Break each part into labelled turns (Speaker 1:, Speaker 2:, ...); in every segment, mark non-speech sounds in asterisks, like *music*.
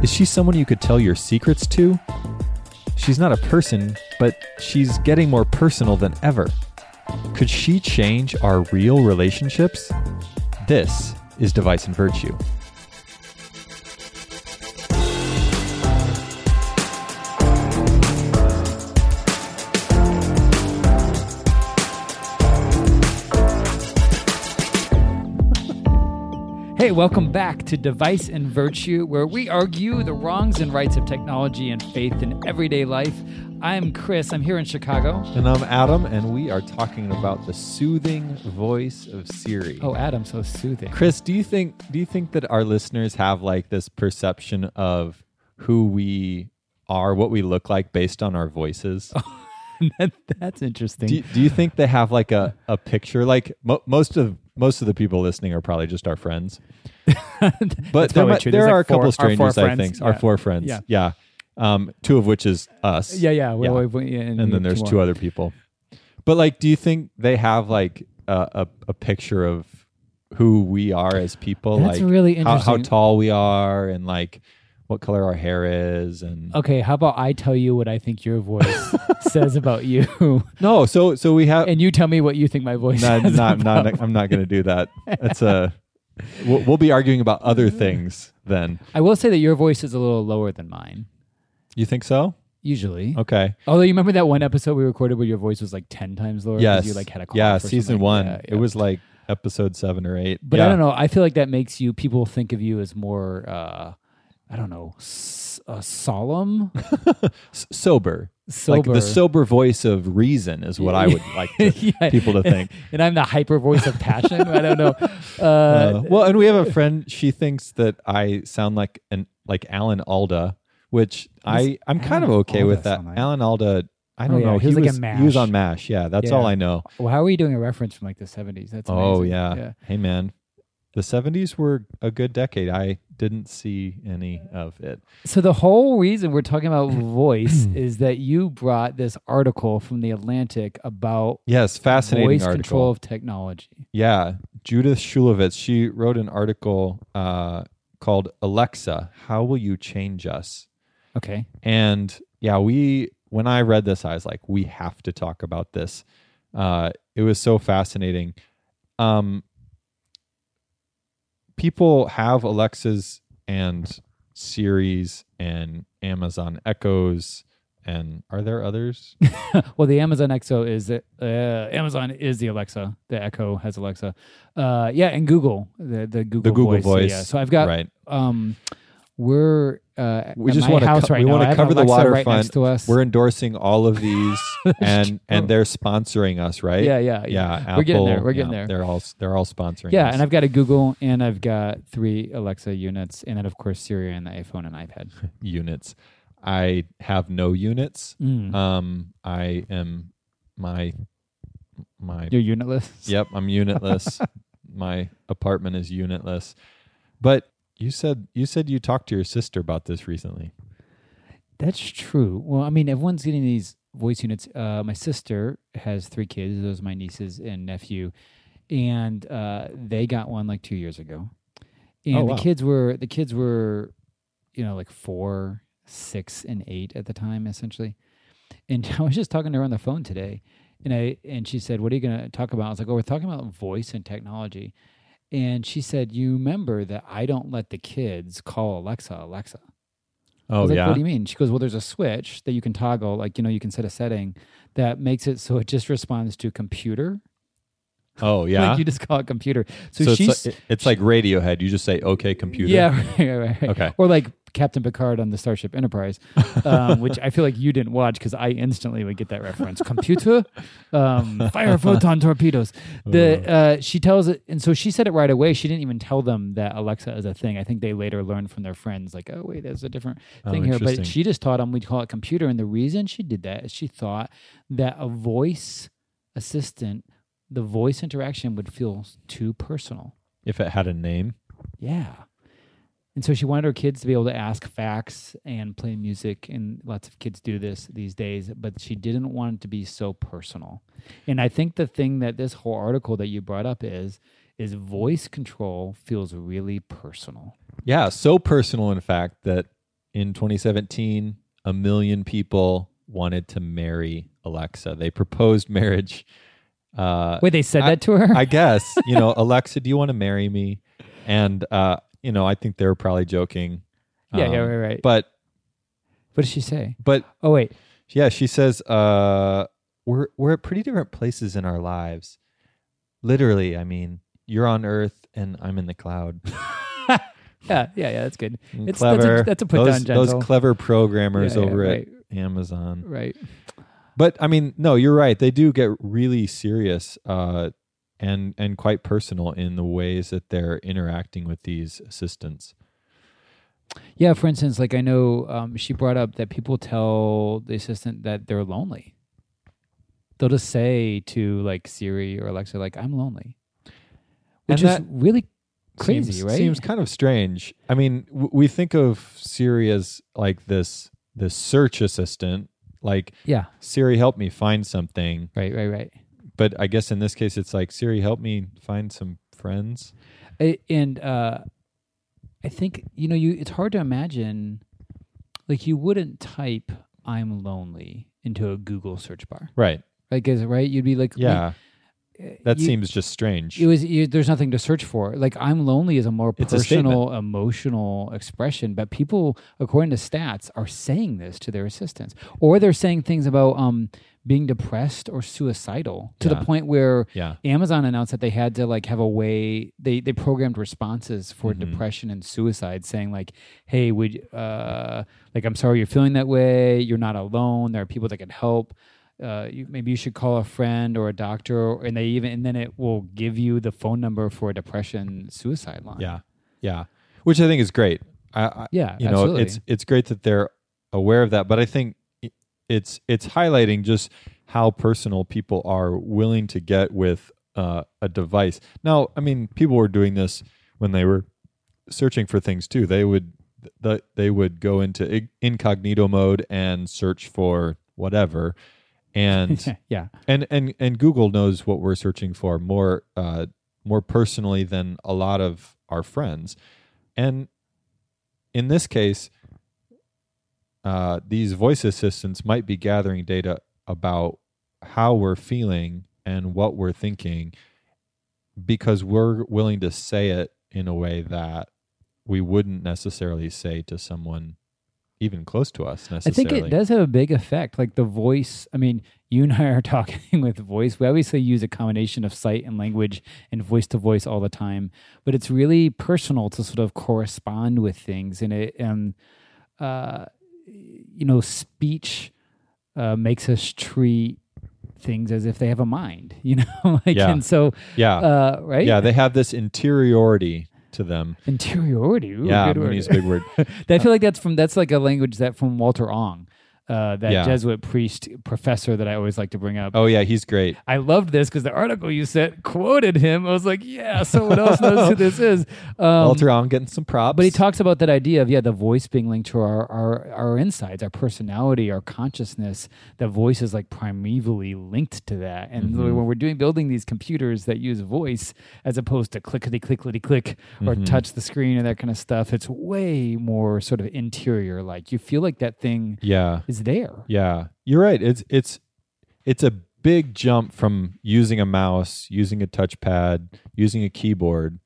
Speaker 1: Is she someone you could tell your secrets to? She's not a person, but she's getting more personal than ever. Could she change our real relationships? This is Device and Virtue.
Speaker 2: Hey, welcome back to Device and Virtue, where we argue the wrongs and rights of technology and faith in everyday life. I'm Chris. I'm here in Chicago.
Speaker 1: And I'm Adam, and we are talking about the soothing voice of Siri.
Speaker 2: Oh, Adam, so soothing.
Speaker 1: Chris, do you think do you think that our listeners have like this perception of who we are, what we look like based on our voices? *laughs*
Speaker 2: that, that's interesting.
Speaker 1: Do you, do you think they have like a, a picture? Like mo- most of most of the people listening are probably just our friends, *laughs* but there, might- there
Speaker 2: There's
Speaker 1: are
Speaker 2: like
Speaker 1: a couple strangers. I
Speaker 2: friends.
Speaker 1: think our four friends.
Speaker 2: Yeah.
Speaker 1: Yeah, um, two of which is us.
Speaker 2: yeah, yeah. we-
Speaker 1: Yeah.
Speaker 2: we- and,
Speaker 1: and then there's
Speaker 2: more.
Speaker 1: two other people. But like, do you think they have like a a, a picture of who we are as people?
Speaker 2: That's
Speaker 1: like
Speaker 2: really
Speaker 1: how, how tall we are, and like what color our hair is, and
Speaker 2: Okay, how about I tell you what I think your voice *laughs* says about you, *laughs*
Speaker 1: no. So so we have
Speaker 2: and you tell me what you think my voice
Speaker 1: not,
Speaker 2: says
Speaker 1: not,
Speaker 2: about
Speaker 1: not, I'm not going to do that. That's a. *laughs* We'll, we'll be arguing about other things then.
Speaker 2: I will say that your voice is a little lower than mine,
Speaker 1: You think so?
Speaker 2: usually.
Speaker 1: Okay.
Speaker 2: Although you remember that one episode we recorded where your voice was like ten times lower.
Speaker 1: Yes.
Speaker 2: You like had a cough
Speaker 1: yeah.
Speaker 2: or
Speaker 1: Season
Speaker 2: something.
Speaker 1: one.
Speaker 2: Yeah,
Speaker 1: It was like episode seven or eight.
Speaker 2: But
Speaker 1: yeah.
Speaker 2: I don't know. I feel like that makes you people think of you as more. uh I don't know, s- uh, solemn, *laughs*
Speaker 1: sober.
Speaker 2: sober.
Speaker 1: Like the sober voice of reason is what I would *laughs* like to,
Speaker 2: Yeah.
Speaker 1: people to think. *laughs*
Speaker 2: and I'm the hyper voice of passion. I don't know. Uh,
Speaker 1: Uh, well, and we have a friend. She thinks that I sound like an like Alan Alda, which I I'm kind of okay
Speaker 2: Alda
Speaker 1: with that.
Speaker 2: like?
Speaker 1: Alan Alda. I don't
Speaker 2: yeah,
Speaker 1: know.
Speaker 2: he was like in
Speaker 1: He was on Mash. Yeah, that's
Speaker 2: Yeah.
Speaker 1: all I know.
Speaker 2: well, how are you doing a reference from like the 70s? That's
Speaker 1: Oh
Speaker 2: amazing.
Speaker 1: yeah. Hey man, the '70s were a good decade. I didn't see any of it.
Speaker 2: So the whole reason we're talking about *clears throat* voice is that you brought this article from the Atlantic about
Speaker 1: Yes, fascinating
Speaker 2: voice
Speaker 1: article.
Speaker 2: control of technology.
Speaker 1: Yeah, Judith Shulevitz. She wrote an article uh, called "Alexa, How Will You Change Us?"
Speaker 2: Okay.
Speaker 1: And yeah, we when I read this, I was like, we have to talk about this. Uh, it was so fascinating. Um, people have Alexas and Siris and Amazon Echoes, and are there others? *laughs*
Speaker 2: Well, the Amazon Echo is uh, Amazon is the Alexa. The Echo has Alexa. Uh, yeah, and Google the the Google,
Speaker 1: Google
Speaker 2: voice. So,
Speaker 1: Voice,
Speaker 2: yeah. So I've got
Speaker 1: right.
Speaker 2: um, we're uh,
Speaker 1: We just want to
Speaker 2: house
Speaker 1: co-
Speaker 2: right
Speaker 1: we want to cover the
Speaker 2: Alexa right
Speaker 1: waterfront.
Speaker 2: to us.
Speaker 1: We're endorsing all of these, *laughs* and and they're sponsoring us, right?
Speaker 2: yeah, yeah,
Speaker 1: yeah.
Speaker 2: yeah We're getting there. We're getting
Speaker 1: yeah,
Speaker 2: there.
Speaker 1: They're all they're all sponsoring.
Speaker 2: Yeah,
Speaker 1: us.
Speaker 2: and I've got a Google, and I've got three Alexa units, and then of course Siri and the iPhone and iPad. *laughs*
Speaker 1: units. I have no units.
Speaker 2: Mm.
Speaker 1: Um, I am my my.
Speaker 2: You're unitless.
Speaker 1: Yep, I'm unitless. *laughs* my apartment is unitless. But you said you said you talked to your sister about this recently.
Speaker 2: That's true. Well, I mean, everyone's getting these voice units. Uh, my sister has three kids. Those are my nieces and nephew, and uh, they got one like two years ago. And
Speaker 1: Oh, wow.
Speaker 2: the kids were the kids were, you know, like four, six, and eight at the time, essentially. And *laughs* I was just talking to her on the phone today, and I and she said, "What are you going to talk about?" I was like, "Oh, we're talking about voice and technology." And she said, "You remember that I don't let the kids call Alexa Alexa."
Speaker 1: Oh
Speaker 2: like,
Speaker 1: yeah.
Speaker 2: what do you mean? She goes, well, there's a switch that you can toggle. Like, you know, you can set a setting that makes it so it just responds to computer
Speaker 1: Oh *laughs* yeah.
Speaker 2: like you just call it computer. So,
Speaker 1: so
Speaker 2: she's
Speaker 1: it's, like, it's like Radiohead. You just say okay, computer.
Speaker 2: yeah, *laughs* right, right, right.
Speaker 1: Okay.
Speaker 2: Or like Captain Picard on the Starship Enterprise, um, *laughs* which I feel like you didn't watch because I instantly would get that reference. Computer, um, fire photon torpedoes. The uh, she tells it, and so she said it right away. She didn't even tell them that Alexa is a thing. I think they later learned from their friends, like, oh wait, there's a different
Speaker 1: Oh,
Speaker 2: thing here. But she just taught them we'd call it computer, and the reason she did that is she thought that a voice assistant, the voice interaction would feel too personal.
Speaker 1: If it had a name.
Speaker 2: Yeah. And so she wanted her kids to be able to ask facts and play music, and lots of kids do this these days, but she didn't want it to be so personal. And I think the thing that this whole article that you brought up is is voice control feels really personal.
Speaker 1: Yeah, so personal, in fact, that in 2017, a million people wanted to marry Alexa. They proposed marriage. Uh,
Speaker 2: Wait, they said
Speaker 1: I-
Speaker 2: that to her?
Speaker 1: I guess, you know, *laughs* Alexa, do you want to marry me? And, uh, you know, I think they were probably joking.
Speaker 2: yeah, yeah,
Speaker 1: Um,
Speaker 2: right, right.
Speaker 1: But,
Speaker 2: what does she say?
Speaker 1: but
Speaker 2: Oh wait.
Speaker 1: yeah, she says, uh, we're, we're at pretty different places in our lives. Literally, I mean, you're on earth and I'm in the cloud. *laughs*
Speaker 2: Yeah, yeah, yeah, that's good.
Speaker 1: And
Speaker 2: It's- that's a-
Speaker 1: clever.
Speaker 2: that's a put
Speaker 1: those,
Speaker 2: down,
Speaker 1: those clever programmers
Speaker 2: Yeah, yeah,
Speaker 1: over
Speaker 2: right.
Speaker 1: at Amazon.
Speaker 2: Right.
Speaker 1: But I mean, no, you're right. They do get really serious uh, and and quite personal in the ways that they're interacting with these assistants.
Speaker 2: Yeah, for instance, like I know um, she brought up that people tell the assistant that they're lonely. They'll just say to like Siri or Alexa, like, I'm lonely. Which
Speaker 1: And
Speaker 2: is really crazy,
Speaker 1: seems,
Speaker 2: right?
Speaker 1: Seems kind of strange. I mean, w- we think of Siri as like this this search assistant, like
Speaker 2: yeah,
Speaker 1: Siri, help me find something.
Speaker 2: right, right, right.
Speaker 1: But I guess in this case, it's like Siri, help me find some friends.
Speaker 2: And uh, I think you know, you it's hard to imagine, like you wouldn't type "I'm lonely" into a Google search bar,
Speaker 1: Right.
Speaker 2: like is right? You'd be like,
Speaker 1: Yeah.
Speaker 2: like,
Speaker 1: That
Speaker 2: you-
Speaker 1: seems just strange.
Speaker 2: it was you, there's nothing to search for like i'm lonely is a more
Speaker 1: It's a
Speaker 2: personal emotional expression but people according to stats are saying this to their assistants or they're saying things about um being depressed or suicidal to
Speaker 1: Yeah.
Speaker 2: the point where
Speaker 1: yeah.
Speaker 2: amazon announced that they had to like have a way they they programmed responses for
Speaker 1: Mhm.
Speaker 2: depression and suicide saying like hey would uh like i'm sorry you're feeling that way you're not alone there are people that can help uh, you, maybe you should call a friend or a doctor, and they even and then it will give you the phone number for a depression suicide line.
Speaker 1: Yeah, yeah, which I think is great. I, I
Speaker 2: yeah,
Speaker 1: you know,
Speaker 2: absolutely.
Speaker 1: it's it's great that they're aware of that, but I think it's it's highlighting just how personal people are willing to get with uh, a device. Now, I mean, people were doing this when they were searching for things too. They would th- they would go into incognito mode and search for whatever, and *laughs*
Speaker 2: yeah,
Speaker 1: and and and Google knows what we're searching for more uh, more personally than a lot of our friends, and in this case, uh, these voice assistants might be gathering data about how we're feeling and what we're thinking because we're willing to say it in a way that we wouldn't necessarily say to someone even close to us necessarily.
Speaker 2: I think it does have a big effect. Like the voice. I mean, you and I are *laughs* talking with voice. We obviously use a combination of sight and language and voice to voice all the time, but it's really personal to sort of correspond with things, and it and uh, you know, speech uh, makes us treat things as if they have a mind. *laughs* You know, *laughs* like
Speaker 1: Yeah.
Speaker 2: and so
Speaker 1: Yeah.
Speaker 2: uh, right?
Speaker 1: Yeah, they have this interiority to them.
Speaker 2: Interiority. Ooh,
Speaker 1: yeah,
Speaker 2: good word.
Speaker 1: a big word. *laughs*
Speaker 2: I feel like that's from that's like a language that from Walter Ong, uh, that
Speaker 1: Yeah.
Speaker 2: Jesuit priest professor that I always like to bring up.
Speaker 1: Oh yeah, he's great.
Speaker 2: I loved this because the article you sent quoted him. I was like, yeah, someone else knows who this is. *laughs* Um,
Speaker 1: Walter Ong getting some props.
Speaker 2: But he talks about that idea of yeah, the voice being linked to our our, our insides, our personality, our consciousness. The voice is like primevally linked to that. And
Speaker 1: Mhm.
Speaker 2: when we're doing building these computers that use voice as opposed to clickety clickety click or
Speaker 1: Mhm.
Speaker 2: touch the screen and that kind of stuff, it's way more sort of interior. Like you feel like that thing
Speaker 1: Yeah,
Speaker 2: is there.
Speaker 1: yeah, you're right. It's it's it's a big jump from using a mouse, using a touchpad, using a keyboard,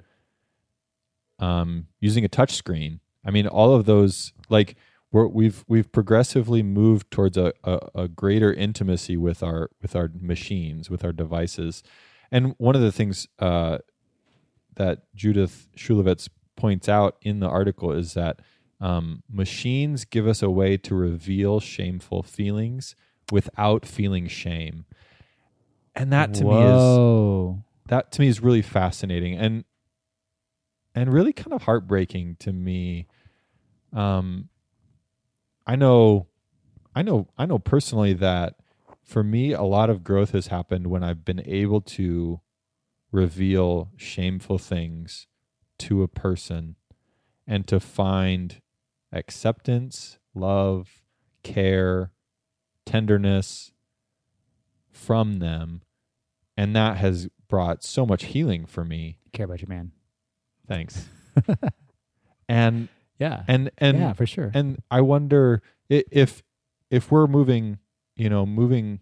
Speaker 1: um, using a touch screen. I mean, all of those like we're, we've we've progressively moved towards a, a, a greater intimacy with our with our machines, with our devices, And one of the things uh, that Judith Shulevitz points out in the article is that um, machines give us a way to reveal shameful feelings without feeling shame, and that to me is that to me is really fascinating and and really kind of heartbreaking to me. Um i know i know i know personally that for me a lot of growth has happened when i've been able to reveal shameful things to a person and to find acceptance love care tenderness from them and that has brought so much healing for me
Speaker 2: Care about your man.
Speaker 1: thanks *laughs* and
Speaker 2: Yeah.
Speaker 1: and and
Speaker 2: yeah, for sure.
Speaker 1: and i wonder if if we're moving you know moving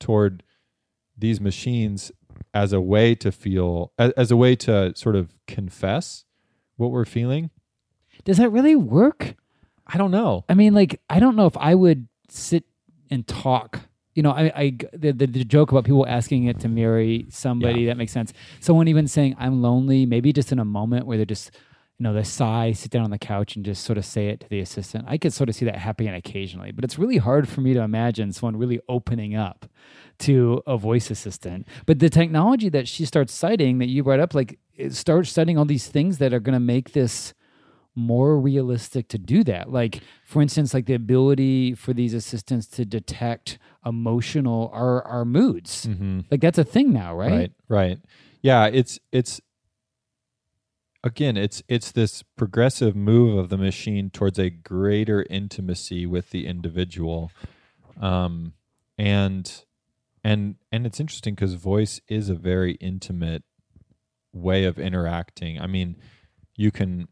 Speaker 1: toward these machines as a way to feel as, as a way to sort of confess what we're feeling
Speaker 2: Does that really work?
Speaker 1: i don't know
Speaker 2: I mean, like, I don't know if I would sit and talk. You know, I, I the, the, the joke about people asking it to marry somebody
Speaker 1: Yeah.
Speaker 2: that makes sense. Someone even saying I'm lonely, maybe just in a moment where they're just, you know, they sigh, sit down on the couch, and just sort of say it to the assistant. I could sort of see that happening occasionally, but it's really hard for me to imagine someone really opening up to a voice assistant. But the technology that she starts citing that you brought up, like, it starts studying all these things that are going to make this more realistic to do that. Like, for instance, like the ability for these assistants to detect emotional our our moods.
Speaker 1: mm-hmm.
Speaker 2: Like that's a thing now, right?
Speaker 1: right right yeah it's it's again it's it's this progressive move of the machine towards a greater intimacy with the individual um and and and it's interesting because voice is a very intimate way of interacting i mean you can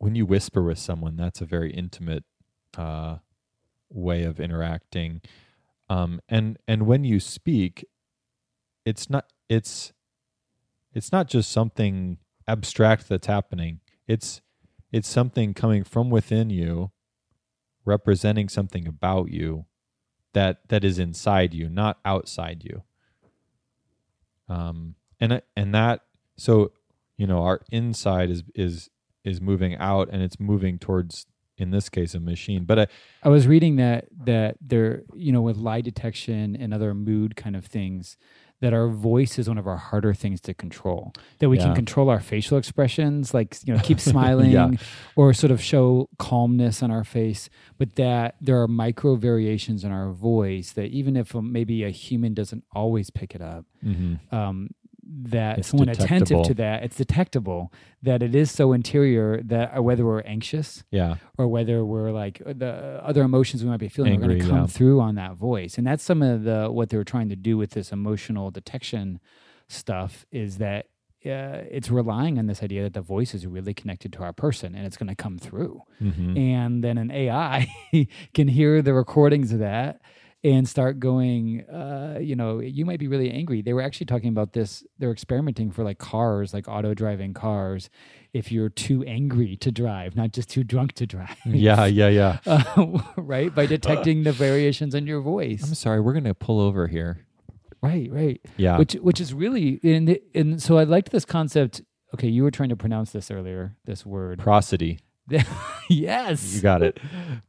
Speaker 1: when you whisper with someone that's a very intimate uh way of interacting. Um and and when you speak it's not it's it's not just something abstract that's happening. It's it's something coming from within you representing something about you that that is inside you not outside you. Um and and that so you know our inside is is is moving out and it's moving towards in this case a machine. But I,
Speaker 2: I was reading that that there, you know, with lie detection and other mood kind of things, that our voice is one of our harder things to control. That we can control our facial expressions, like you know, keep *laughs* smiling or sort of show calmness on our face, but that there are micro variations in our voice that even if um, maybe a human doesn't always pick it up, um, that
Speaker 1: It's
Speaker 2: someone attentive to that, it's detectable that it is so interior that uh, whether we're anxious
Speaker 1: yeah
Speaker 2: or whether we're like uh, the other emotions we might be feeling are going to come
Speaker 1: yeah.
Speaker 2: through on that voice and that's some of the what they were trying to do with this emotional detection stuff is that uh, it's relying on this idea that the voice is really connected to our person and it's going to come through
Speaker 1: mm-hmm.
Speaker 2: and then an ai *laughs* can hear the recordings of that and start going uh, you know you might be really angry. They were actually talking about this they're experimenting for like cars like auto driving cars if you're too angry to drive not just too drunk to drive. *laughs*
Speaker 1: Yeah yeah yeah. *laughs*
Speaker 2: Uh, right? By detecting the variations in your voice.
Speaker 1: i'm sorry we're gonna pull over here.
Speaker 2: Right right.
Speaker 1: Yeah.
Speaker 2: Which which is really and and so i liked this concept. Okay you were trying to pronounce this earlier this word.
Speaker 1: Prosody *laughs*
Speaker 2: yes
Speaker 1: you got it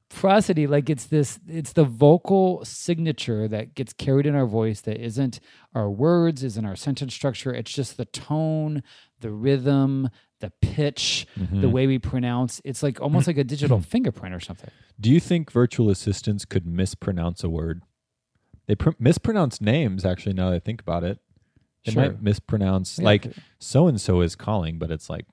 Speaker 2: prosody like it's this it's the vocal signature that gets carried in our voice that isn't our words isn't our sentence structure it's just the tone the rhythm the pitch the
Speaker 1: Mhm.
Speaker 2: way we pronounce it's like almost like a digital *clears throat* fingerprint or something
Speaker 1: Do you think virtual assistants could mispronounce a word? They pr- mispronounce names, actually, now that I think about it. They
Speaker 2: Sure.
Speaker 1: might mispronounce,
Speaker 2: Yeah.
Speaker 1: like, so and so is calling, but it's like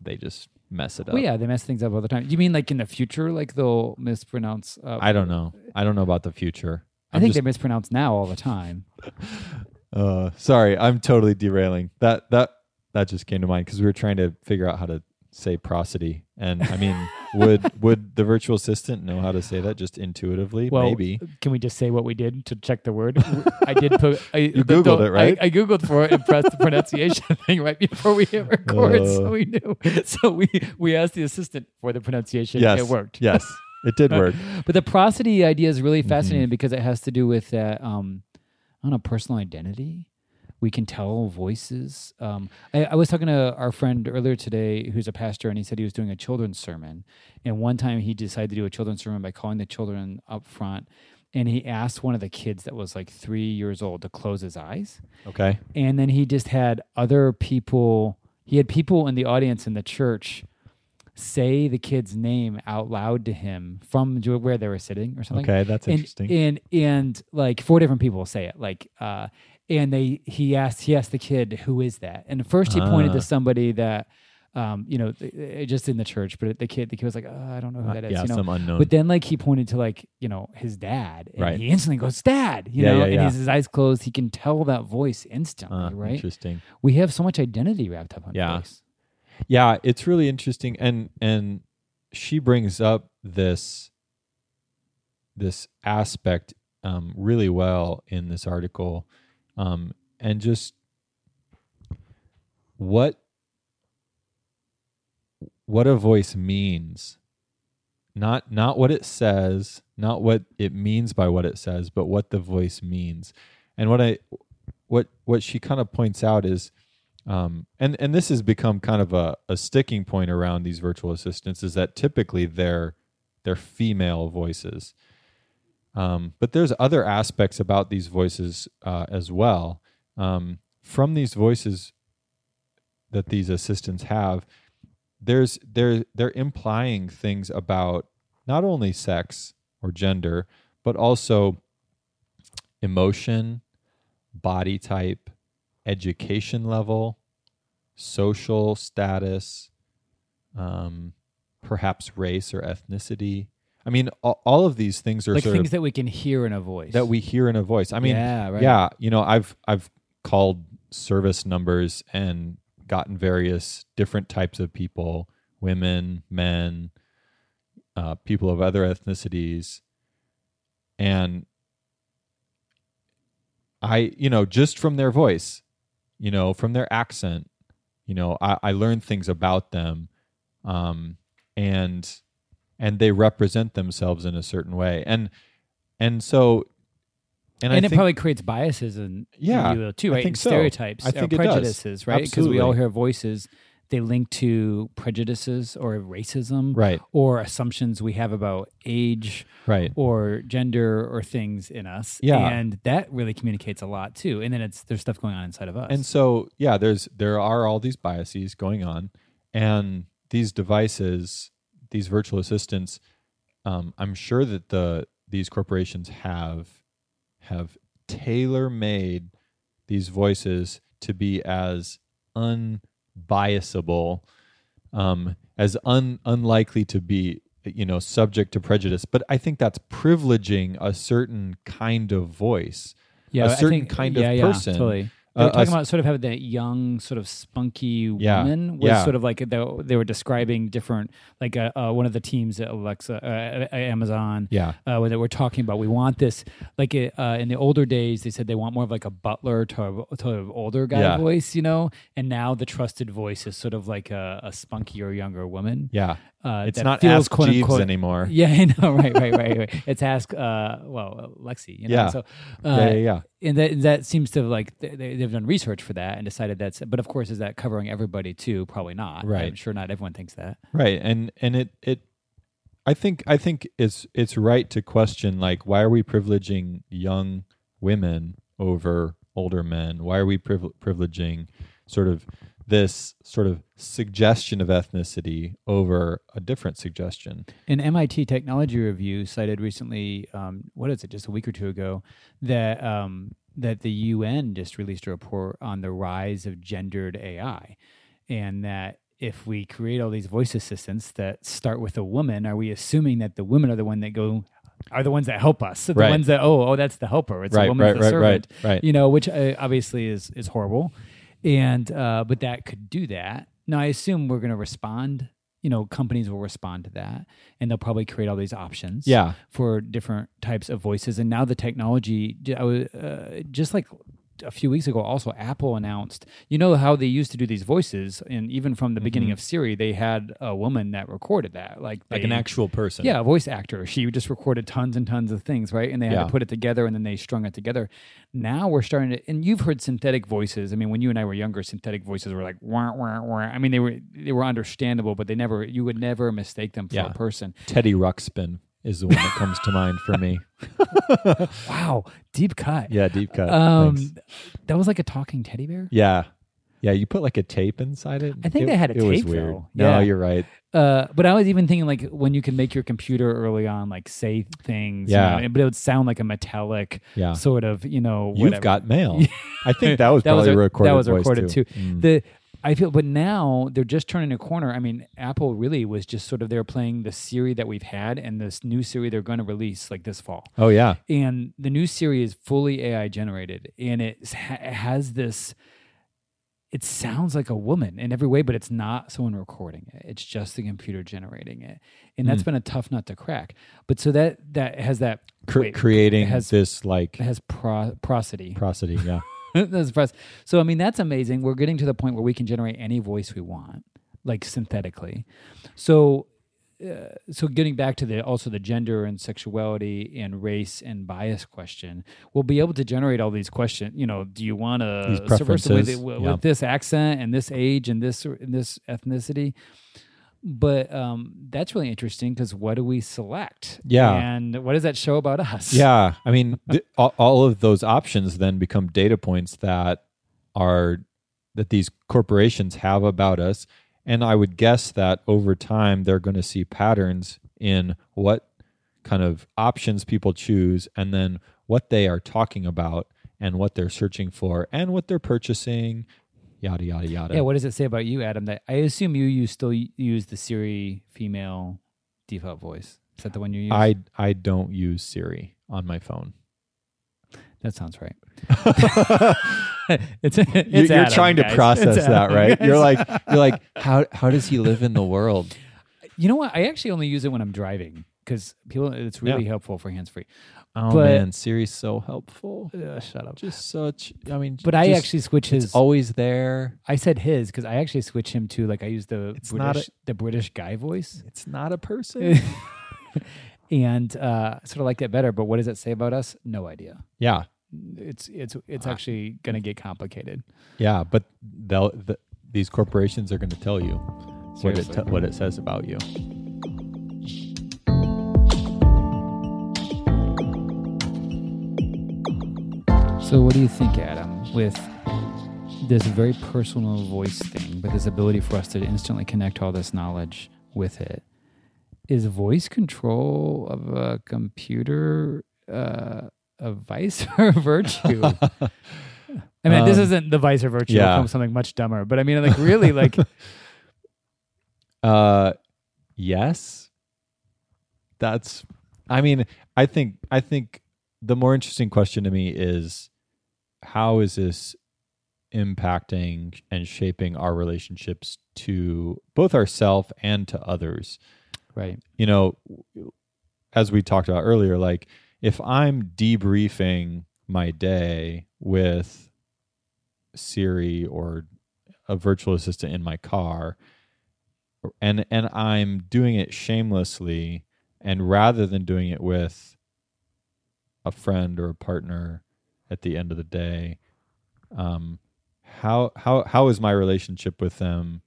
Speaker 1: they just mess it up.
Speaker 2: well yeah they mess things up all the time you mean like in the future like they'll mispronounce uh,
Speaker 1: I don't know. I don't know about the future.
Speaker 2: i
Speaker 1: I'm
Speaker 2: think
Speaker 1: just,
Speaker 2: they mispronounce now all the time *laughs*
Speaker 1: uh, sorry, I'm totally derailing. That that that just came to mind because we were trying to figure out how to say prosody, and I mean, *laughs* would would the virtual assistant know how to say that just intuitively?
Speaker 2: Well,
Speaker 1: Maybe.
Speaker 2: Can we just say what we did to check the word? I did put. *laughs* I, you
Speaker 1: Googled it, right?
Speaker 2: I, I googled for it and pressed the pronunciation *laughs* thing right before we hit record,
Speaker 1: Uh.
Speaker 2: so we knew. So we we asked the assistant for the pronunciation.
Speaker 1: Yes,
Speaker 2: it worked.
Speaker 1: Yes, it did work.
Speaker 2: But the prosody idea is really
Speaker 1: Mm-hmm.
Speaker 2: fascinating because it has to do with that. Um, I don't know, personal identity. We can tell voices. Um, I, I was talking to our friend earlier today, who's a pastor, and he said he was doing a children's sermon. And one time he decided to do a children's sermon by calling the children up front. And he asked one of the kids that was like three years old to close his eyes.
Speaker 1: Okay.
Speaker 2: And then he just had other people, he had people in the audience in the church say the kid's name out loud to him from where they were sitting or something.
Speaker 1: Okay, that's
Speaker 2: and,
Speaker 1: interesting.
Speaker 2: And and like four different people say it. Like uh and they he asked he asked the kid who is that? And first he pointed to somebody that um you know th- th- just in the church, but the kid the kid was like, oh, I don't know who
Speaker 1: Uh,
Speaker 2: that is.
Speaker 1: yeah,
Speaker 2: you know?
Speaker 1: some unknown.
Speaker 2: But then like he pointed to like, you know, his dad. And
Speaker 1: Right.
Speaker 2: he instantly goes, Dad, you
Speaker 1: Yeah,
Speaker 2: know,
Speaker 1: yeah,
Speaker 2: and he's his eyes closed, he can tell that voice instantly,
Speaker 1: Uh,
Speaker 2: right?
Speaker 1: Interesting.
Speaker 2: We have so much identity wrapped up on
Speaker 1: Yeah.
Speaker 2: voice.
Speaker 1: Yeah, it's really interesting, and and she brings up this this aspect um, really well in this article, um, and just what what a voice means, not not what it says, not what it means by what it says, but what the voice means, and what I what what she kind of points out is um, and and this has become kind of a, a sticking point around these virtual assistants is that typically they're they're female voices um, but there's other aspects about these voices uh, as well um, from these voices that these assistants have there's they're they're implying things about not only sex or gender but also emotion body type education level, social status, um, perhaps race or ethnicity. I mean, all, all of these things are
Speaker 2: Like things
Speaker 1: of
Speaker 2: that we can hear in a voice.
Speaker 1: that we hear in a voice. I mean,
Speaker 2: yeah, right.
Speaker 1: yeah, you know, I've I've called service numbers and gotten various different types of people, women, men, uh, people of other ethnicities, and I, you know, just from their voice, you know, from their accent, you know, I, I learned things about them, um, and and they represent themselves in a certain way, and and so, and,
Speaker 2: and,
Speaker 1: I
Speaker 2: it
Speaker 1: think,
Speaker 2: probably creates biases in
Speaker 1: Yeah,
Speaker 2: in too,
Speaker 1: I
Speaker 2: right?
Speaker 1: think
Speaker 2: And
Speaker 1: so.
Speaker 2: stereotypes,
Speaker 1: I
Speaker 2: or
Speaker 1: think does.
Speaker 2: prejudices, right? Because we all hear voices, they link to prejudices or racism,
Speaker 1: right,
Speaker 2: or assumptions we have about age
Speaker 1: right,
Speaker 2: or gender or things in us.
Speaker 1: Yeah.
Speaker 2: and that really communicates a lot too. And then it's there's stuff going on inside of us.
Speaker 1: and so yeah, there's there are all these biases going on, and these devices, these virtual assistants, um, I'm sure that the these corporations have have tailor made these voices to be as unbiasable, um, as un, unlikely to be you know subject to prejudice. But I think that's privileging a certain kind of voice.
Speaker 2: yeah,
Speaker 1: a certain
Speaker 2: think-
Speaker 1: kind of
Speaker 2: yeah, yeah,
Speaker 1: person,
Speaker 2: Totally.
Speaker 1: Uh,
Speaker 2: They were
Speaker 1: a
Speaker 2: talking about sort of having that young, sort of spunky
Speaker 1: Yeah,
Speaker 2: woman was
Speaker 1: yeah.
Speaker 2: sort of like the, they were describing different, like uh, uh, one of the teams at Alexa, uh, Amazon,
Speaker 1: Yeah,
Speaker 2: uh, where they were talking about we want this like uh, in the older days they said they want more of like a butler to to an older guy
Speaker 1: Yeah.
Speaker 2: voice you know and now the trusted voice is sort of like a, a spunkier younger woman
Speaker 1: yeah.
Speaker 2: Uh,
Speaker 1: It's not
Speaker 2: feels,
Speaker 1: Ask
Speaker 2: quote,
Speaker 1: Jeeves
Speaker 2: unquote-
Speaker 1: anymore. *laughs*
Speaker 2: yeah i know right right right, right. *laughs* it's ask uh well lexi you know
Speaker 1: Yeah.
Speaker 2: so uh,
Speaker 1: yeah, yeah, yeah.
Speaker 2: and that that seems to like they, they've done research for that and decided that's but of course is that covering everybody too probably not
Speaker 1: Right.
Speaker 2: i'm sure not everyone thinks that
Speaker 1: Right. And and it it I think I think it's it's right to question like why are we privileging young women over older men? Why are we priv- privileging sort of this sort of suggestion of ethnicity over a different suggestion?
Speaker 2: An MIT Technology Review cited recently, um, what is it, just a week or two ago, that um, that the UN just released a report on the rise of gendered AI, and that if we create all these voice assistants that start with a woman, are we assuming that the women are the one that go are the ones that help us? So the
Speaker 1: Right.
Speaker 2: ones that oh oh that's the helper. It's a woman,
Speaker 1: right,
Speaker 2: the
Speaker 1: right,
Speaker 2: servant
Speaker 1: right, right.
Speaker 2: you know, which uh, obviously is is horrible. And uh, but that could do that. Now I assume we're going to respond. You know, companies will respond to that, and they'll probably create all these options.
Speaker 1: Yeah.
Speaker 2: for different types of voices. And now the technology, I was, uh, just like a few weeks ago, also Apple announced. You know how they used to do these voices, and even from the beginning
Speaker 1: Mhm.
Speaker 2: of Siri, they had a woman that recorded that, like
Speaker 1: like
Speaker 2: they-
Speaker 1: an actual person.
Speaker 2: yeah, a voice actor. She just recorded tons and tons of things, right? And they had
Speaker 1: Yeah.
Speaker 2: to put it together and then they strung it together. Now we're starting to, and you've heard synthetic voices. I mean, when you and I were younger, synthetic voices were like, wah, wah, wah. I mean, they were they were understandable, but they never, you would never mistake them for
Speaker 1: Yeah.
Speaker 2: a person.
Speaker 1: Teddy Ruxpin is the one that comes to mind for me. *laughs*
Speaker 2: Wow, deep cut.
Speaker 1: Yeah, deep cut.
Speaker 2: Um,
Speaker 1: Thanks.
Speaker 2: that was like a talking teddy bear.
Speaker 1: Yeah. Yeah, you put like a tape inside it.
Speaker 2: I think
Speaker 1: It-
Speaker 2: they had a
Speaker 1: it was
Speaker 2: tape,
Speaker 1: weird.
Speaker 2: though.
Speaker 1: No,
Speaker 2: Yeah.
Speaker 1: you're right.
Speaker 2: Uh, but I was even thinking like when you can make your computer early on, like say things. you
Speaker 1: Yeah.
Speaker 2: know, but it would sound like a metallic
Speaker 1: Yeah.
Speaker 2: sort of, you know,
Speaker 1: You've got mail. *laughs* I think that was
Speaker 2: That
Speaker 1: probably
Speaker 2: a-
Speaker 1: a recorded
Speaker 2: that was recorded too.
Speaker 1: Mm.
Speaker 2: the I feel, but now they're just turning a corner. I mean, Apple really was just sort of they're playing the Siri that we've had and this new Siri they're going to release like this fall.
Speaker 1: oh yeah.
Speaker 2: And the new Siri is fully AI generated, and it ha- has this. It sounds like a woman in every way, but it's not someone recording it. It's just the computer generating it, and that's
Speaker 1: Hmm.
Speaker 2: been a tough nut to crack. But so that that has that wait,
Speaker 1: creating
Speaker 2: has
Speaker 1: this like
Speaker 2: it has pro- prosody.
Speaker 1: prosody. Yeah. *laughs* *laughs*
Speaker 2: that's pros- so I mean that's amazing. We're getting to the point where we can generate any voice we want, like synthetically. So, uh, so getting back to the also the gender and sexuality and race and bias question, we'll be able to generate all these questions. You know, do you want to
Speaker 1: preferences,
Speaker 2: with,
Speaker 1: yeah.
Speaker 2: this accent and this age and this and this ethnicity? But um, that's really interesting because what do we select?
Speaker 1: Yeah.
Speaker 2: and what does that show about us?
Speaker 1: Yeah, I mean, *laughs* th- all, all of those options then become data points that are that these corporations have about us, and I would guess that over time they're going to see patterns in what kind of options people choose, and then what they are talking about, and what they're searching for, and what they're purchasing, yada yada yada.
Speaker 2: Yeah, what does it say about you, Adam? That I assume you you still use the Siri female default voice. Is that the one you use?
Speaker 1: I I don't use Siri on my phone.
Speaker 2: that sounds right. *laughs* it's, it's
Speaker 1: You- you're
Speaker 2: Adam,
Speaker 1: trying to process
Speaker 2: It's
Speaker 1: that,
Speaker 2: Adam,
Speaker 1: right?
Speaker 2: guys.
Speaker 1: You're like *laughs* you're like how how does he live in the world?
Speaker 2: you know what? I actually only use it when I'm driving because people. It's really helpful for hands free.
Speaker 1: Oh
Speaker 2: But-
Speaker 1: man, Siri's so helpful.
Speaker 2: Uh, shut up.
Speaker 1: Just such. I mean,
Speaker 2: But I actually switch his.
Speaker 1: always there.
Speaker 2: I said his because I actually switch him to like I use the
Speaker 1: It's
Speaker 2: British the British guy voice.
Speaker 1: It's not a person. *laughs*
Speaker 2: and uh, sort of like that better. But what does it say about us? No idea.
Speaker 1: yeah,
Speaker 2: It's it's it's
Speaker 1: Ah.
Speaker 2: actually going to get complicated.
Speaker 1: yeah. But they'll the, these corporations are going to tell you what it
Speaker 2: Seriously.
Speaker 1: what it says about you.
Speaker 2: So, what do you think, Adam, with this very personal voice thing, but this ability for us to instantly connect all this knowledge with it? Is voice control of a computer uh, a vice *laughs* or a virtue? *laughs* I mean, this
Speaker 1: Um,
Speaker 2: isn't the vice or virtue.
Speaker 1: yeah.
Speaker 2: It'll something much dumber. But I mean, like, really, like, *laughs*
Speaker 1: Uh, yes. That's. I mean, I think I think the more interesting question to me is how is this impacting and shaping our relationships to both ourself and to others?
Speaker 2: right.
Speaker 1: you know, as we talked about earlier, like if I'm debriefing my day with Siri or a virtual assistant in my car, and and I'm doing it shamelessly, and rather than doing it with a friend or a partner at the end of the day, um, how how how is my relationship with them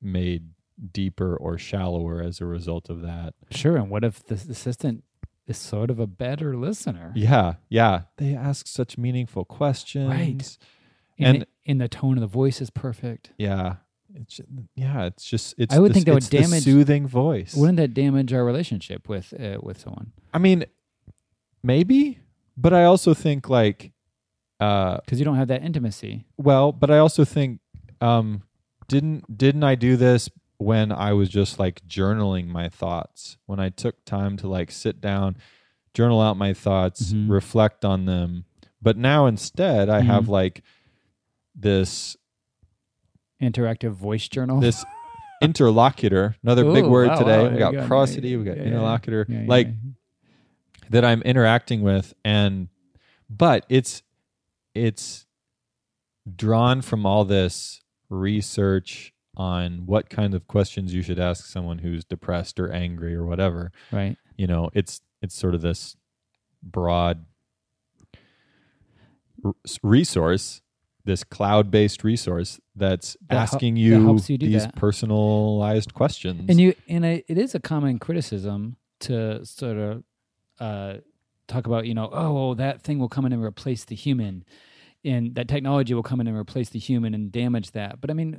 Speaker 1: made deeper or shallower as a result of that?
Speaker 2: Sure. And what if the assistant is sort of a better listener?
Speaker 1: Yeah, yeah. They ask such meaningful questions.
Speaker 2: Right.
Speaker 1: And-
Speaker 2: And, and the tone of the voice is perfect.
Speaker 1: Yeah. It's yeah, it's just it's
Speaker 2: I would think that would damage-
Speaker 1: soothing voice.
Speaker 2: Wouldn't that damage our relationship with uh, with someone?
Speaker 1: I mean maybe, but I also think like uh
Speaker 2: Because you don't have that intimacy.
Speaker 1: well, but I also think um didn't didn't I do this when I was just like journaling my thoughts? When I took time to like sit down, journal out my thoughts,
Speaker 2: Mhm.
Speaker 1: reflect on them. But now instead I have
Speaker 2: Mhm.
Speaker 1: like this
Speaker 2: Interactive voice journal.
Speaker 1: this *laughs* interlocutor, another big word
Speaker 2: wow,
Speaker 1: today.
Speaker 2: wow,
Speaker 1: we got prosody, we got
Speaker 2: Yeah,
Speaker 1: interlocutor,
Speaker 2: Yeah, yeah,
Speaker 1: like. That I'm interacting with and but it's it's drawn from all this research on what kind of questions you should ask someone who's depressed or angry or whatever.
Speaker 2: Right.
Speaker 1: You know, it's it's sort of this broad r- resource, this cloud-based resource that's
Speaker 2: That
Speaker 1: asking
Speaker 2: that
Speaker 1: you,
Speaker 2: helps you
Speaker 1: these
Speaker 2: that.
Speaker 1: personalized questions.
Speaker 2: And you and I, it is a common criticism to sort of uh, talk about, you know, oh, that thing will come in and replace the human, and that technology will come in and replace the human and damage that. But I mean,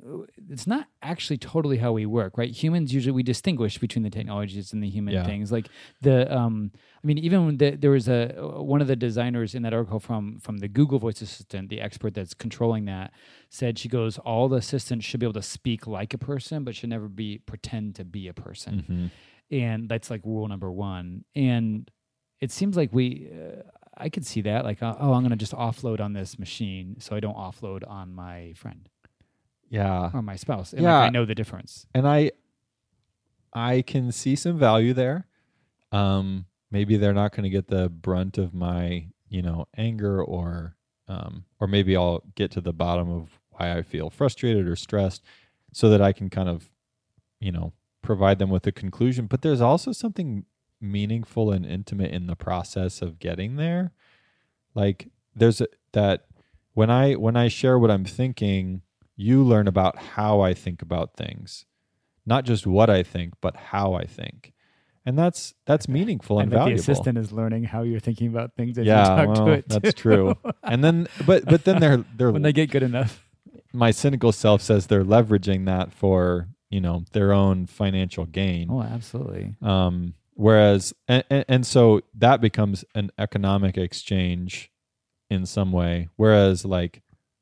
Speaker 2: it's not actually totally how we work, right? Humans usually we distinguish between the technologies and the human
Speaker 1: Yeah.
Speaker 2: things. Like the, um, I mean, even when the, there was a one of the designers in that article from from the Google Voice Assistant, the expert that's controlling that, said she goes, all the assistants should be able to speak like a person, but should never be pretend to be a person
Speaker 1: Mhm.
Speaker 2: and that's like rule number one and it seems like we uh, i could see that like uh, oh i'm going to just offload on this machine so i don't offload on my friend
Speaker 1: yeah.
Speaker 2: or my spouse and
Speaker 1: Yeah.
Speaker 2: like, i know the difference
Speaker 1: and I I can see some value there. Um maybe they're not going to get the brunt of my, you know, anger or um or maybe I'll get to the bottom of why I feel frustrated or stressed so that I can kind of, you know, provide them with a conclusion, but there's also something meaningful and intimate in the process of getting there. Like there's a, that when I when I share what I'm thinking, you learn about how I think about things not just what I think, but how I think, and that's that's meaningful and
Speaker 2: bet
Speaker 1: valuable.
Speaker 2: the assistant is learning how you're thinking about things as
Speaker 1: yeah,
Speaker 2: you talk
Speaker 1: well,
Speaker 2: to it
Speaker 1: that's
Speaker 2: too.
Speaker 1: true. And then, but but then they're *laughs* they're
Speaker 2: when they get good enough
Speaker 1: my cynical self says they're leveraging that for you know their own financial gain.
Speaker 2: oh absolutely
Speaker 1: Um, whereas, and, and, so that becomes an economic exchange in some way. Whereas, like,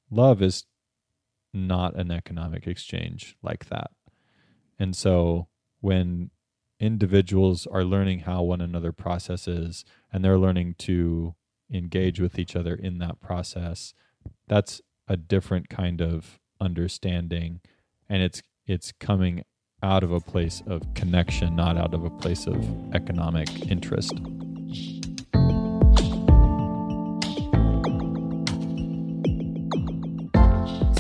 Speaker 1: love is not an economic exchange like that. And so when individuals are learning how one another processes and they're learning to engage with each other in that process, that's a different kind of understanding and it's it's coming out of a place of connection, not out of a place of economic interest.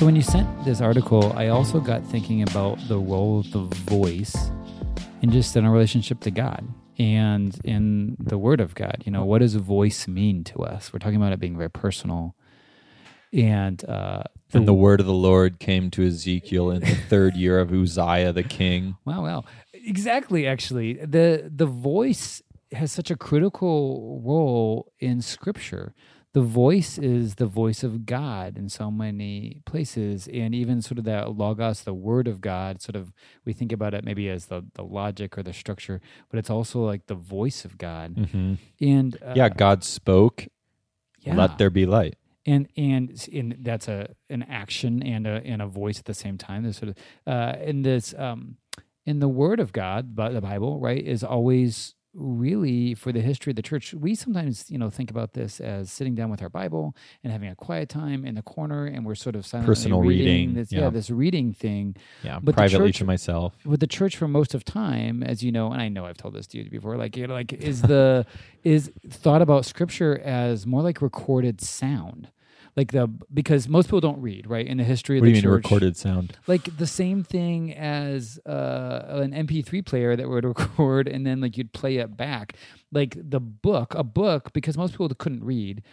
Speaker 2: So when you sent this article, I also got thinking about the role of the voice in just in our relationship to God and in the Word of God. You know, what does voice mean to us? We're talking about it being very personal. And uh,
Speaker 1: And the word of the Lord came to Ezekiel in the third year of Uzziah the king. *laughs*
Speaker 2: Wow, wow. Exactly actually. The the voice has such a critical role in scripture. The voice is the voice of God in so many places and even sort of that logos, the word of God, sort of we think about it maybe as the the logic or the structure, but it's also like the voice of God.
Speaker 1: hmm
Speaker 2: And uh,
Speaker 1: Yeah, God spoke,
Speaker 2: yeah.
Speaker 1: let there be light.
Speaker 2: And and and that's a an action and a and a voice at the same time. There's sort of uh, in this um, in the Word of God, but the Bible, right, is always really for the history of the church. We sometimes you know think about this as sitting down with our Bible and having a quiet time in the corner, and we're sort of silently
Speaker 1: Personal reading,
Speaker 2: This,
Speaker 1: yeah.
Speaker 2: yeah, this reading thing.
Speaker 1: Yeah,
Speaker 2: But
Speaker 1: privately
Speaker 2: church-
Speaker 1: to myself.
Speaker 2: with the church for most of time, as you know, and I know I've told this to you before, like you know, like is the is thought about scripture as more like recorded sound. Like the because most people don't read, right? In the history of
Speaker 1: What do
Speaker 2: the
Speaker 1: you mean recorded sound?
Speaker 2: Like the same thing as uh, an MP3 player that would *laughs* record and then like you'd play it back. Like the book, a book, because most people couldn't read,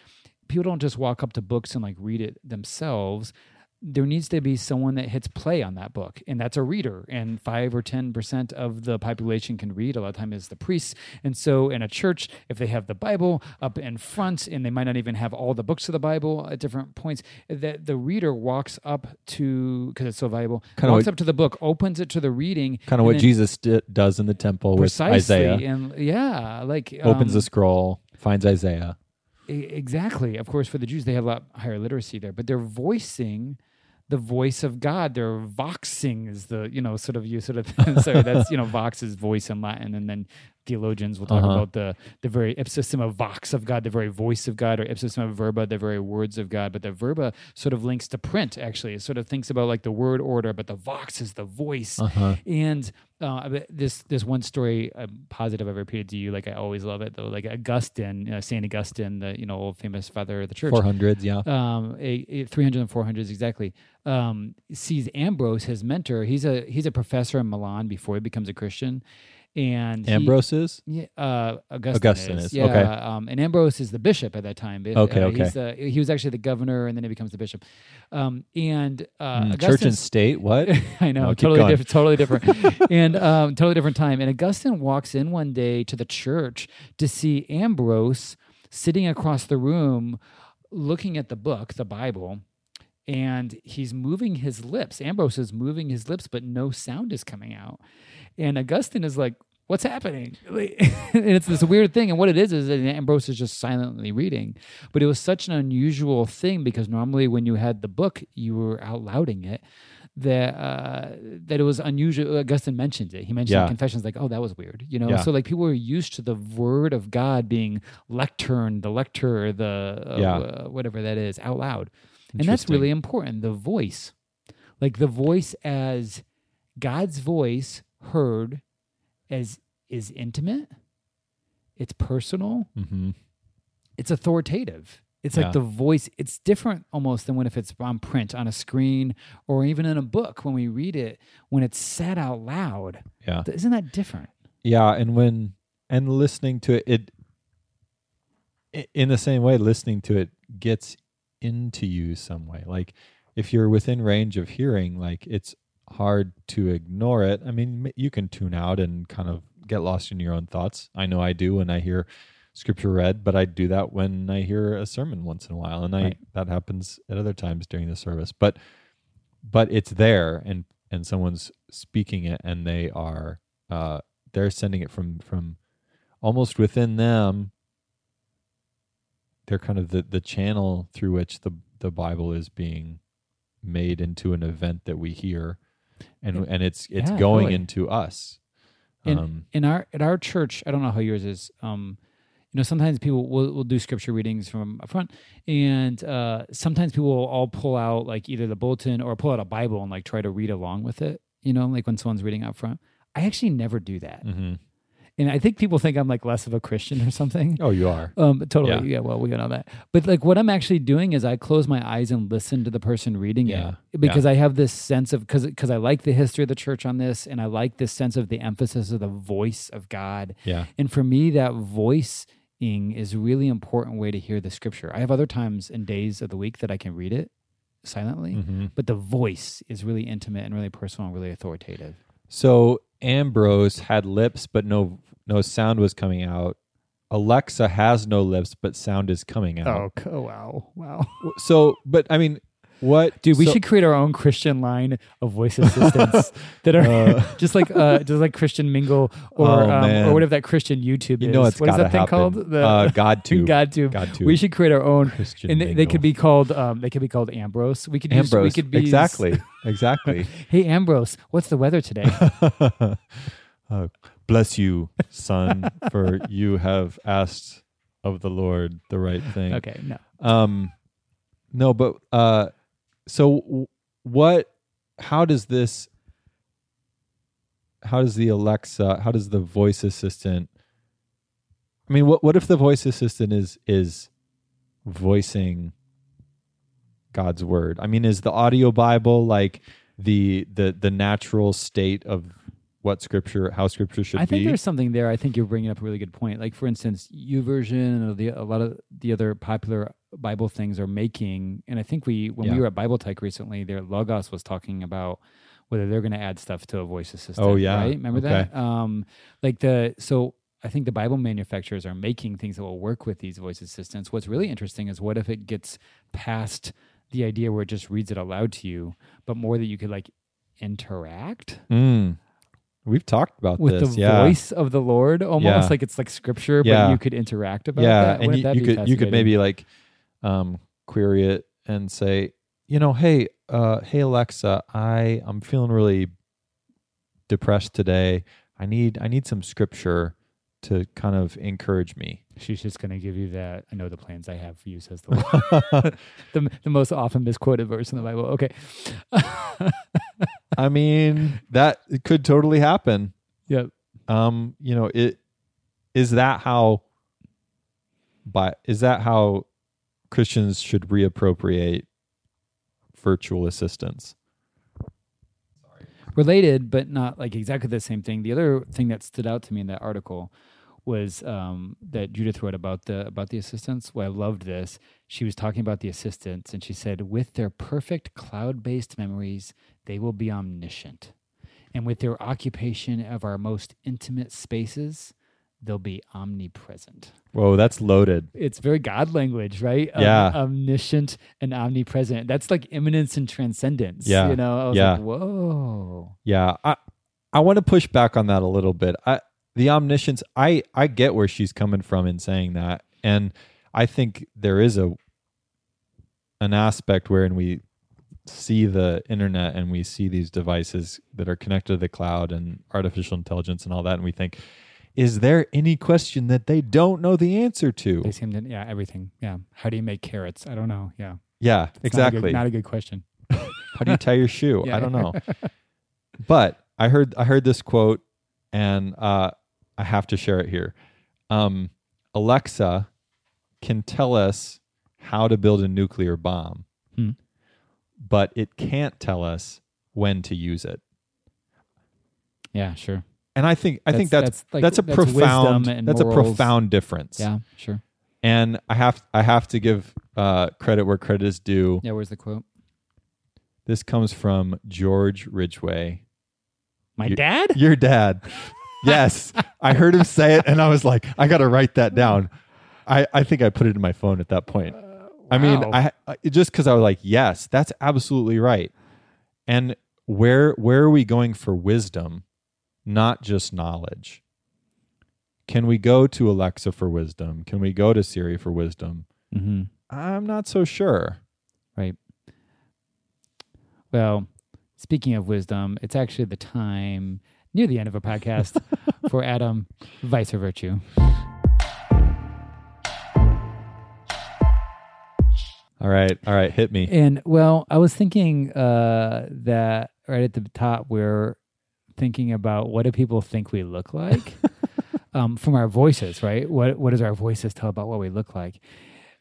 Speaker 2: people don't just walk up to books and like read it themselves. There needs to be someone that hits play on that book, and that's a reader. And five or ten percent of the population can read. A lot of time is the priests. And so, in a church, if they have the Bible up in front, and they might not even have all the books of the Bible at different points, that the reader walks up to because it's so valuable.
Speaker 1: Kinda
Speaker 2: walks
Speaker 1: what-
Speaker 2: up to the book, opens it to the reading,
Speaker 1: Kind of what
Speaker 2: then
Speaker 1: Jesus di- does in the temple with Isaiah.
Speaker 2: and yeah, like
Speaker 1: Opens
Speaker 2: um,
Speaker 1: the scroll, finds Isaiah.
Speaker 2: Exactly. Of course, for the Jews, they have a lot higher literacy there, but they're voicing the voice of God. They're voxing is the you know sort of you sort of *laughs* sorry that's you know vox is voice in Latin, and then theologians will talk
Speaker 1: Uh-huh.
Speaker 2: about the the very ipsissima vox of God, the very voice of God, or ipsissima verba, the very words of God. But the verba sort of links to print. Actually, it sort of thinks about like the word order, but the vox is the voice
Speaker 1: Uh-huh.
Speaker 2: and uh, this this one story I'm positive I've repeated to you. Like I always love it though. Like Augustine, you know, Saint Augustine, the you know old famous father of the church.
Speaker 1: Four hundreds, yeah.
Speaker 2: um, a, a 300 and 400s exactly. Um, sees Ambrose, his mentor. He's a he's a professor in Milan before he becomes a Christian, and he-
Speaker 1: Ambrose is?
Speaker 2: yeah, uh, Augustine,
Speaker 1: Augustine
Speaker 2: is.
Speaker 1: is,
Speaker 2: Yeah,
Speaker 1: okay.
Speaker 2: Um, and Ambrose is the bishop at that time. Uh,
Speaker 1: Okay, okay.
Speaker 2: He's, uh, he was actually the governor, and then he becomes the bishop. Um, and uh,
Speaker 1: Mm, Church and state, what? *laughs*
Speaker 2: I know,
Speaker 1: No,
Speaker 2: totally different, totally *laughs* different, and um, totally different time. And Augustine walks in one day to the church to see Ambrose sitting across the room, looking at the book, the Bible, and he's moving his lips. Ambrose is moving his lips, but no sound is coming out. And Augustine is like, "What's happening?" *laughs* And it's this weird thing. And what it is is that Ambrose is just silently reading. But it was such an unusual thing because normally when you had the book, you were out louding it. That uh, that it was unusual. Augustine mentioned it. He mentioned
Speaker 1: Yeah.
Speaker 2: in confessions like, "Oh, that was weird," you know.
Speaker 1: Yeah.
Speaker 2: So like people were used to the word of God being lectern, the lecture, the uh,
Speaker 1: Yeah.
Speaker 2: uh, whatever that is, out loud, and that's really important. The voice, like the voice as God's voice heard, as is intimate. It's personal
Speaker 1: hmm
Speaker 2: it's authoritative. It's
Speaker 1: Yeah.
Speaker 2: like the voice. It's different almost than when if it's on print on a screen or even in a book when we read it when it's said out loud.
Speaker 1: Yeah.
Speaker 2: Isn't that different?
Speaker 1: Yeah, and when and listening to it, it in the same way, listening to it gets into you some way. Like if you're within range of hearing, like it's hard to ignore it. I mean, you can tune out and kind of get lost in your own thoughts. I know I do when I hear scripture read, but I do that when I hear a sermon once in a while, and I
Speaker 2: Right.
Speaker 1: that happens at other times during the service. But but it's there, and and someone's speaking it, and they are uh, they're sending it from from almost within them. They're kind of the the channel through which the the Bible is being made into an event that we hear, and and it's it's
Speaker 2: Yeah,
Speaker 1: going into us.
Speaker 2: In
Speaker 1: Um,
Speaker 2: in our at our church, I don't know how yours is. Um, you know, sometimes people will, will do scripture readings from up front, and uh, sometimes people will all pull out like either the bulletin or pull out a Bible and like try to read along with it. You know, like when someone's reading up front. I actually never do that,
Speaker 1: mhm.
Speaker 2: And I think people think I'm like less of a Christian or something.
Speaker 1: Oh, you are.
Speaker 2: Um, totally.
Speaker 1: Yeah.
Speaker 2: Yeah. Well, we know that. But like, what I'm actually doing is I close my eyes and listen to the person reading
Speaker 1: Yeah.
Speaker 2: it because I have this sense of because because I like the history of the church on this, and I like this sense of the emphasis of the voice of God.
Speaker 1: Yeah.
Speaker 2: And for me, that voicing is really important way to hear the scripture. I have other times and days of the week that I can read it silently,
Speaker 1: hmm
Speaker 2: but the voice is really intimate and really personal and really authoritative.
Speaker 1: So Ambrose had lips, but no no sound was coming out. Alexa has no lips, but sound is coming out.
Speaker 2: oh wow, wow.
Speaker 1: So, but I mean, what,
Speaker 2: Dude, we
Speaker 1: so-
Speaker 2: should create our own Christian line of voice assistants *laughs* that are
Speaker 1: Uh. *laughs*
Speaker 2: just like uh, just like Christian Mingle or
Speaker 1: Oh,
Speaker 2: um, or whatever that Christian YouTube
Speaker 1: You
Speaker 2: is.
Speaker 1: know it's
Speaker 2: what is that thing called? The
Speaker 1: uh, *laughs* God tube.
Speaker 2: GodTube. We should create our own,
Speaker 1: Christian
Speaker 2: and they, they could be called um, they could be called Ambrose. We could use, we could be
Speaker 1: exactly. Exactly.
Speaker 2: Hey Ambrose, what's the weather today?
Speaker 1: Uh, bless you, son, for you have asked of the Lord the right thing.
Speaker 2: okay, no.
Speaker 1: Um, no, but uh, so what? How does this? How does the Alexa? How does the voice assistant? I mean, what what if the voice assistant is is voicing God's word? I mean, is the audio Bible like the the the natural state of what Scripture, how Scripture should be.
Speaker 2: I think
Speaker 1: be?
Speaker 2: there's something there. I think you're bringing up a really good point. Like for instance, YouVersion and the, a lot of the other popular Bible things are making, and I think we when we were at Bible Tech recently, their Logos was talking about whether they're going to add stuff to a voice assistant.
Speaker 1: Oh, yeah?
Speaker 2: right. Remember
Speaker 1: Okay.
Speaker 2: that? Um, like the so. I think the Bible manufacturers are making things that will work with these voice assistants. What's really interesting is what if it gets past the idea where it just reads it aloud to you, but more that you could like interact
Speaker 1: Mm. We've talked about
Speaker 2: with
Speaker 1: this.
Speaker 2: the
Speaker 1: yeah.
Speaker 2: voice of the Lord, almost
Speaker 1: Yeah.
Speaker 2: like it's like scripture,
Speaker 1: Yeah.
Speaker 2: but you could interact about
Speaker 1: yeah,
Speaker 2: that.
Speaker 1: and
Speaker 2: Wouldn't
Speaker 1: you,
Speaker 2: that
Speaker 1: you
Speaker 2: be
Speaker 1: could you could
Speaker 2: fascinating?
Speaker 1: maybe like um, query it and say, you know, hey, uh, hey Alexa, I I'm feeling really depressed today. I need I need some scripture to kind of encourage me.
Speaker 2: She's just going to give you that. I know the plans I have for you, says the *laughs* Lord. *laughs* the, the most often misquoted verse in the Bible. Okay. *laughs*
Speaker 1: I mean, that could totally happen.
Speaker 2: Yep.
Speaker 1: Um, you know, it is that how but is that how Christians should reappropriate virtual assistants?
Speaker 2: related but not like exactly the same thing the other thing that stood out to me in that article was um, that judith wrote about the about the assistants well i loved this she was talking about the assistants and she said with their perfect cloud-based memories they will be omniscient and with their occupation of our most intimate spaces they'll be omnipresent
Speaker 1: Whoa, that's loaded.
Speaker 2: it's very God language, right? Um,
Speaker 1: Yeah.
Speaker 2: omniscient and omnipresent. That's like immanence and transcendence.
Speaker 1: Yeah.
Speaker 2: You know, I was
Speaker 1: Yeah.
Speaker 2: like, whoa.
Speaker 1: Yeah, I I want to push back on that a little bit. I the omniscience, I I get where she's coming from in saying that, and I think there is a an aspect wherein we see the internet and we see these devices that are connected to the cloud and artificial intelligence and all that, and we think, is there any question that they don't know the answer to?
Speaker 2: They seem to, yeah, everything. Yeah. How do you make carrots? I don't know. Yeah.
Speaker 1: Yeah,
Speaker 2: It's not a good-
Speaker 1: exactly.
Speaker 2: Not a good, question. *laughs*
Speaker 1: How do you tie your shoe?
Speaker 2: Yeah.
Speaker 1: I don't know. *laughs* But I heard I heard this quote and uh, I have to share it here. Um, Alexa can tell us how to build a nuclear bomb,
Speaker 2: Hmm.
Speaker 1: but it can't tell us when to use it.
Speaker 2: Yeah, sure.
Speaker 1: And I think I think that's
Speaker 2: like-
Speaker 1: that's a
Speaker 2: wisdom
Speaker 1: profound that's a profound difference.
Speaker 2: Yeah, sure.
Speaker 1: And I have I have to give uh, credit where credit is due.
Speaker 2: Yeah, where's the quote?
Speaker 1: This comes from George Ridgway,
Speaker 2: My
Speaker 1: You-
Speaker 2: dad?
Speaker 1: Your dad. Yes. I heard him say it and I was like, I got to write that down. I, I think I put it in my phone at that point. I mean,
Speaker 2: Wow.
Speaker 1: I, I just cuz I was like, yes, that's absolutely right. And where where are we going for wisdom, not just knowledge? Can we go to Alexa for wisdom? Can we go to Siri for wisdom?
Speaker 2: Mm-hmm.
Speaker 1: I'm not so sure.
Speaker 2: Right. Well, speaking of wisdom, it's actually the time near the end of a podcast *laughs* for Adam Vice or Virtue.
Speaker 1: All right. All right, hit me.
Speaker 2: And well, I was thinking uh, that right at the top, we're thinking about what do people think we look like *laughs* um, from our voices, right? What what does our voices tell about what we look like?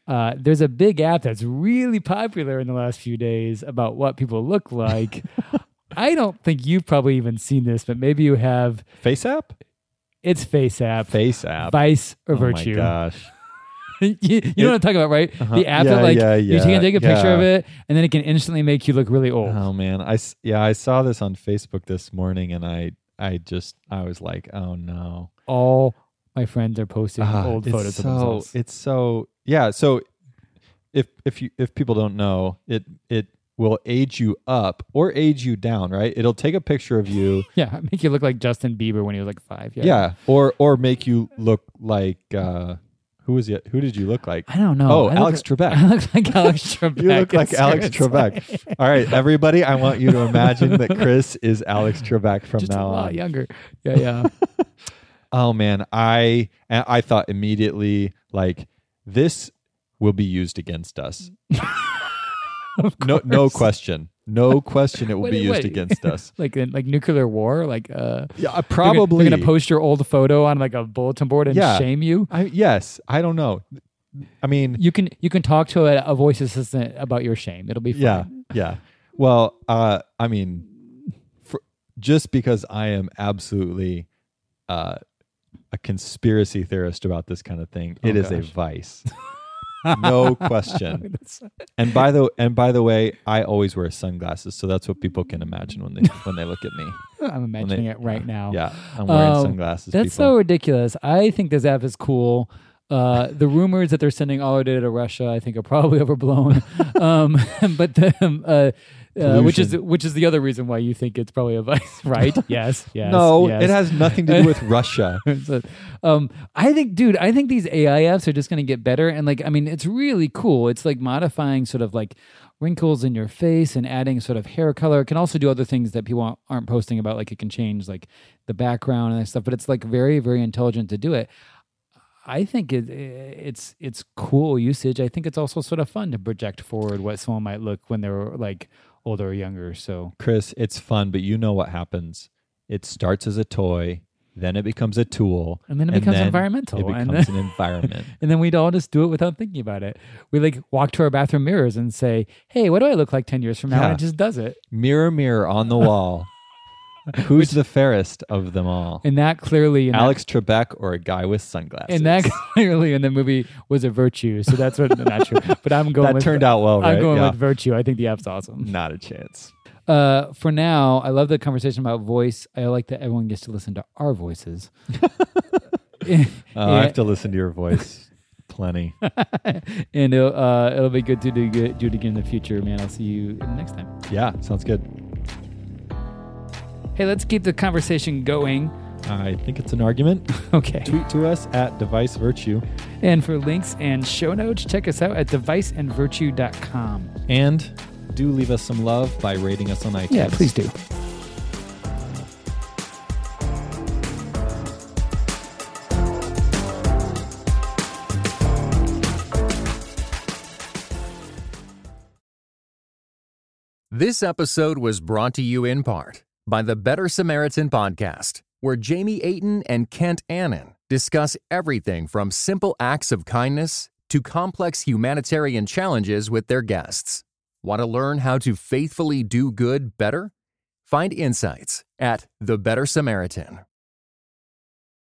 Speaker 2: Uh, there's a big app that's really popular in the last few days about what people look like. *laughs* I don't think you've probably even seen this, but maybe you have.
Speaker 1: Face app?
Speaker 2: It's Face App,
Speaker 1: Face app.
Speaker 2: Vice or
Speaker 1: oh
Speaker 2: Virtue.
Speaker 1: my gosh. *laughs*
Speaker 2: you, you know what I'm talking about, right?
Speaker 1: Uh-huh.
Speaker 2: The app
Speaker 1: Yeah,
Speaker 2: that like
Speaker 1: yeah,
Speaker 2: you can take a picture of it, and then it can instantly make you look really old.
Speaker 1: Oh man, I yeah, I saw this on Facebook this morning, and I I just I was like, oh no,
Speaker 2: all my friends are posting
Speaker 1: Ah,
Speaker 2: old photos
Speaker 1: so,
Speaker 2: of themselves.
Speaker 1: It's so yeah. So if if you if people don't know, it it will age you up or age you down, right? It'll take a picture of you, *laughs*
Speaker 2: yeah, make you look like Justin Bieber when he was like five. Yeah,
Speaker 1: yeah, or or make you look like uh who was it? Who did you look like?
Speaker 2: I don't know.
Speaker 1: Oh,
Speaker 2: I
Speaker 1: Alex
Speaker 2: like-
Speaker 1: Trebek.
Speaker 2: I look like Alex Trebek. *laughs*
Speaker 1: You look like Alex Trebek. *laughs* All right, everybody, I want you to imagine that Chris is Alex Trebek from
Speaker 2: Just a
Speaker 1: now
Speaker 2: lot
Speaker 1: on.
Speaker 2: younger. Yeah, yeah.
Speaker 1: Oh man, I I thought immediately like this will be used against us. No, no question, no *laughs* question. It will be used against us. *laughs*
Speaker 2: Like in, like nuclear war. Like uh,
Speaker 1: Yeah, probably.
Speaker 2: they're gonna, post your old photo on like a bulletin board and
Speaker 1: Yeah.
Speaker 2: shame you.
Speaker 1: I, yes, I don't know. I mean,
Speaker 2: You can you can talk to a, a voice assistant about your shame. It'll be fine.
Speaker 1: yeah, yeah. Well, uh, I mean, for, just because I am absolutely uh, a conspiracy theorist about this kind of thing, it
Speaker 2: Oh,
Speaker 1: is a vice. *laughs* no *laughs* question. *laughs* *laughs* And by the and by the way, I always wear sunglasses, so that's what people can imagine when they when they look at me.
Speaker 2: I'm imagining it right now.
Speaker 1: Yeah, I'm wearing
Speaker 2: Um,
Speaker 1: sunglasses.
Speaker 2: That's so ridiculous. I think this app is cool. Uh, the rumors that they're sending all our data to Russia, I think, are probably overblown. um, but the, um, uh, uh, which is which is the other reason why you think it's probably a vice, *laughs* right? *laughs* yes, yes.
Speaker 1: no,
Speaker 2: yes.
Speaker 1: it has nothing to do with *laughs* Russia.
Speaker 2: So, um, I think, dude, I think these AI apps are just going to get better. And like, I mean, it's really cool. It's like modifying sort of like wrinkles in your face and adding sort of hair color. It can also do other things that people aren't posting about. Like, it can change like the background and stuff. But it's like very, very intelligent to do it. I think it, it's it's cool usage. I think it's also sort of fun to project forward what someone might look when they're like older or younger. So
Speaker 1: Chris, it's fun, but you know what happens. It starts as a toy then it becomes a tool,
Speaker 2: And then it becomes environmental,
Speaker 1: It becomes
Speaker 2: then-
Speaker 1: an *laughs* environment. *laughs*
Speaker 2: And then we'd all just do it without thinking about it. We like walk to our bathroom mirrors and say, "Hey, what do I look like ten years from now?"
Speaker 1: Yeah.
Speaker 2: And it just does it.
Speaker 1: mirror, mirror on the wall. *laughs* Who's the fairest of them all?
Speaker 2: And that clearly, in that-
Speaker 1: Alex Trebek or a guy with sunglasses?
Speaker 2: and that *laughs* clearly in the movie was a virtue. So that's what not true. But I'm going.
Speaker 1: that
Speaker 2: with,
Speaker 1: turned out well, right?
Speaker 2: I'm going
Speaker 1: Yeah.
Speaker 2: with virtue. I think the app's awesome.
Speaker 1: Not a chance.
Speaker 2: Uh, for now, I love the conversation about voice. I like that everyone gets to listen to our voices.
Speaker 1: Uh, *laughs* I have to listen to your voice plenty.
Speaker 2: and it'll, uh, it'll be good to do, do it again in the future, man. I'll see you next time.
Speaker 1: Yeah, sounds good.
Speaker 2: Hey, let's keep the conversation going.
Speaker 1: I think it's an argument. *laughs*
Speaker 2: Okay.
Speaker 1: Tweet to us at Device Virtue.
Speaker 2: And for links and show notes, check us out at deviceandvirtue.com.
Speaker 1: And do leave us some love by rating us on iTunes.
Speaker 2: Yeah, please do.
Speaker 3: This episode was brought to you in part by the Better Samaritan Podcast, where Jamie Aten and Kent Annan discuss everything from simple acts of kindness to complex humanitarian challenges with their guests. Want to learn how to faithfully do good better? Find insights at The Better Samaritan.